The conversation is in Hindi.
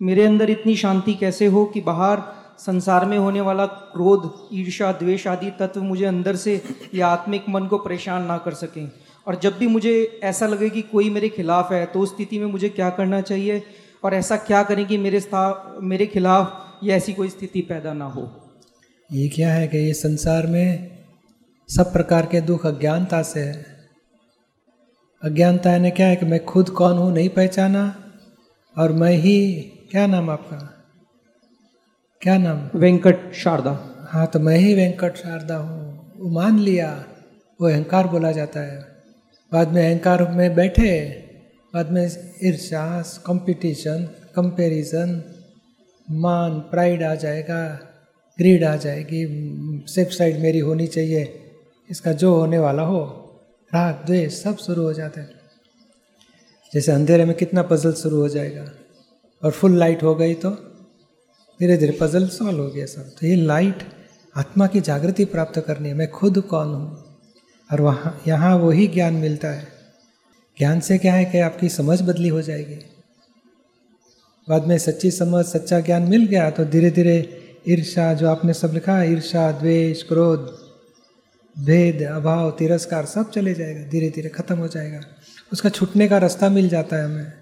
मेरे अंदर इतनी शांति कैसे हो कि बाहर संसार में होने वाला क्रोध ईर्षा द्वेष आदि तत्व मुझे अंदर से या आत्मिक मन को परेशान ना कर सकें। और जब भी मुझे ऐसा लगे कि कोई मेरे खिलाफ है तो उस स्थिति में मुझे क्या करना चाहिए? और ऐसा क्या करें कि मेरे मेरे खिलाफ ये ऐसी कोई स्थिति पैदा ना हो? ये क्या है कि ये संसार में सब प्रकार के दुख अज्ञानता से है। अज्ञानता ने क्या है कि मैं खुद कौन हूँ, नहीं पहचाना, और मैं ही क्या नाम आपका? क्या नाम? वेंकट शारदा। हाँ तो मैं ही वेंकट शारदा हूँ। वो मान लिया वो अहंकार बोला जाता है। बाद में अहंकार में बैठे बाद में ईर्षा कंपटीशन कंपैरिजन मान प्राइड आ जाएगा ग्रीड आ जाएगी सेफ़ साइड मेरी होनी चाहिए इसका जो होने वाला हो राग द्वेष सब शुरू हो जाते हैं। जैसे अंधेरे में कितना पजल शुरू हो जाएगा। और फुल लाइट हो गई तो धीरे धीरे पजल सॉल्व हो गया सब। तो ये लाइट आत्मा की जागृति प्राप्त करनी है मैं खुद कौन हूँ? और वहाँ, यहाँ वही ज्ञान मिलता है। ज्ञान से क्या है कि आपकी समझ बदली हो जाएगी। बाद में सच्ची समझ, सच्चा ज्ञान मिल गया तो धीरे धीरे ईर्षा जो आपने सब लिखा ईर्षा द्वेष, क्रोध, भेद, अभाव, तिरस्कार, सब चले जाएगा, धीरे धीरे खत्म हो जाएगा। उसका छूटने का रास्ता मिल जाता है हमें।